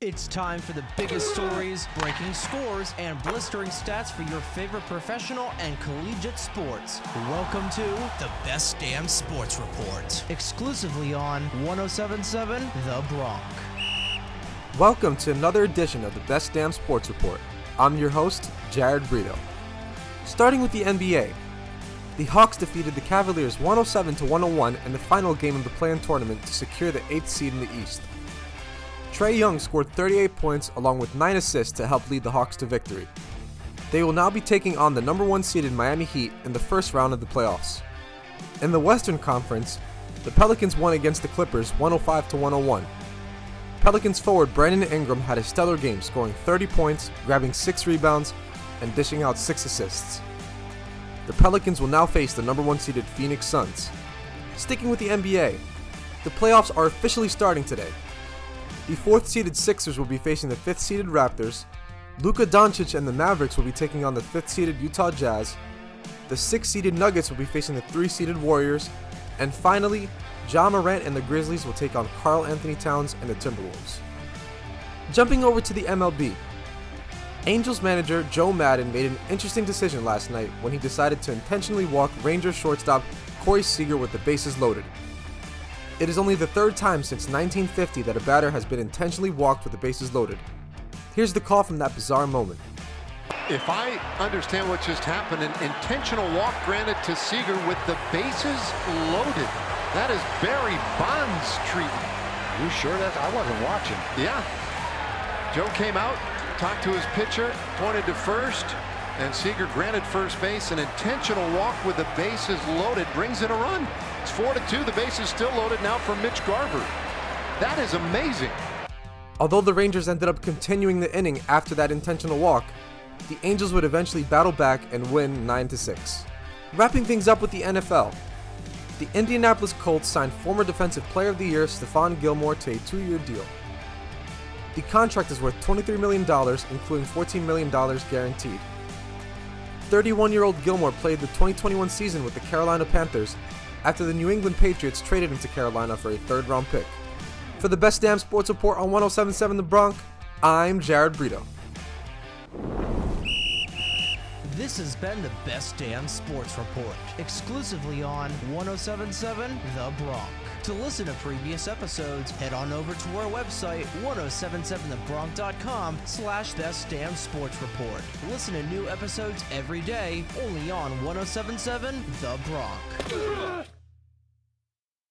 It's time for the biggest stories, breaking scores, and blistering stats for your favorite professional and collegiate sports. Welcome to The Best Damn Sports Report. exclusively on 1077 The Bronx. Welcome to another edition of the Best Damn Sports Report. I'm your host, Jared Brito. Starting with the NBA, the Hawks defeated the Cavaliers 107 to 101 in the final game of the play-in tournament to secure the 8th seed in the East. Trae Young scored 38 points along with 9 assists to help lead the Hawks to victory. They will now be taking on the number 1 seeded Miami Heat in the first round of the playoffs. In the Western Conference, the Pelicans won against the Clippers 105 to 101. Pelicans forward Brandon Ingram had a stellar game, scoring 30 points, grabbing 6 rebounds, and dishing out 6 assists. The Pelicans will now face the number 1 seeded Phoenix Suns. Sticking with the NBA, the playoffs are officially starting today. The 4th seeded Sixers will be facing the 5th seeded Raptors. Luka Doncic and the Mavericks will be taking on the 5th seeded Utah Jazz. The 6th seeded Nuggets will be facing the 3 seeded Warriors. And finally, Ja Morant and the Grizzlies will take on Karl-Anthony Towns and the Timberwolves. Jumping over to the MLB, Angels manager Joe Maddon made an interesting decision last night when he decided to intentionally walk Rangers shortstop Corey Seager with the bases loaded. It is only the third time since 1950 that a batter has been intentionally walked with the bases loaded. Here's the call from that bizarre moment. If I understand what just happened, an intentional walk granted to Seager with the bases loaded. That is Barry Bonds treatment. You sure that I wasn't watching? Yeah. Joe came out, talked to his pitcher, pointed to first, and Seager granted first base. An intentional walk with the bases loaded brings in a run. Four to two. The base is still loaded now for Mitch Garver. That is amazing. Although the Rangers ended up continuing the inning after that intentional walk, the Angels would eventually battle back and win 9 6. Wrapping things up with the NFL, the Indianapolis Colts signed former Defensive Player of the Year Stephon Gilmore to a two year deal. The contract is worth $23 million, including $14 million guaranteed. 31 year old Gilmore played the 2021 season with the Carolina Panthers after the New England Patriots traded him to Carolina for a third round pick. For the best damn sports report on 1077 The Bronx, I'm Jared Brito. This has been the Best Damn Sports Report, exclusively on 1077 The Bronx. To listen to previous episodes, head on over to our website, 1077thebronx.com slash Best Damn Sports Report. Listen to new episodes every day, only on 1077 The Bronx.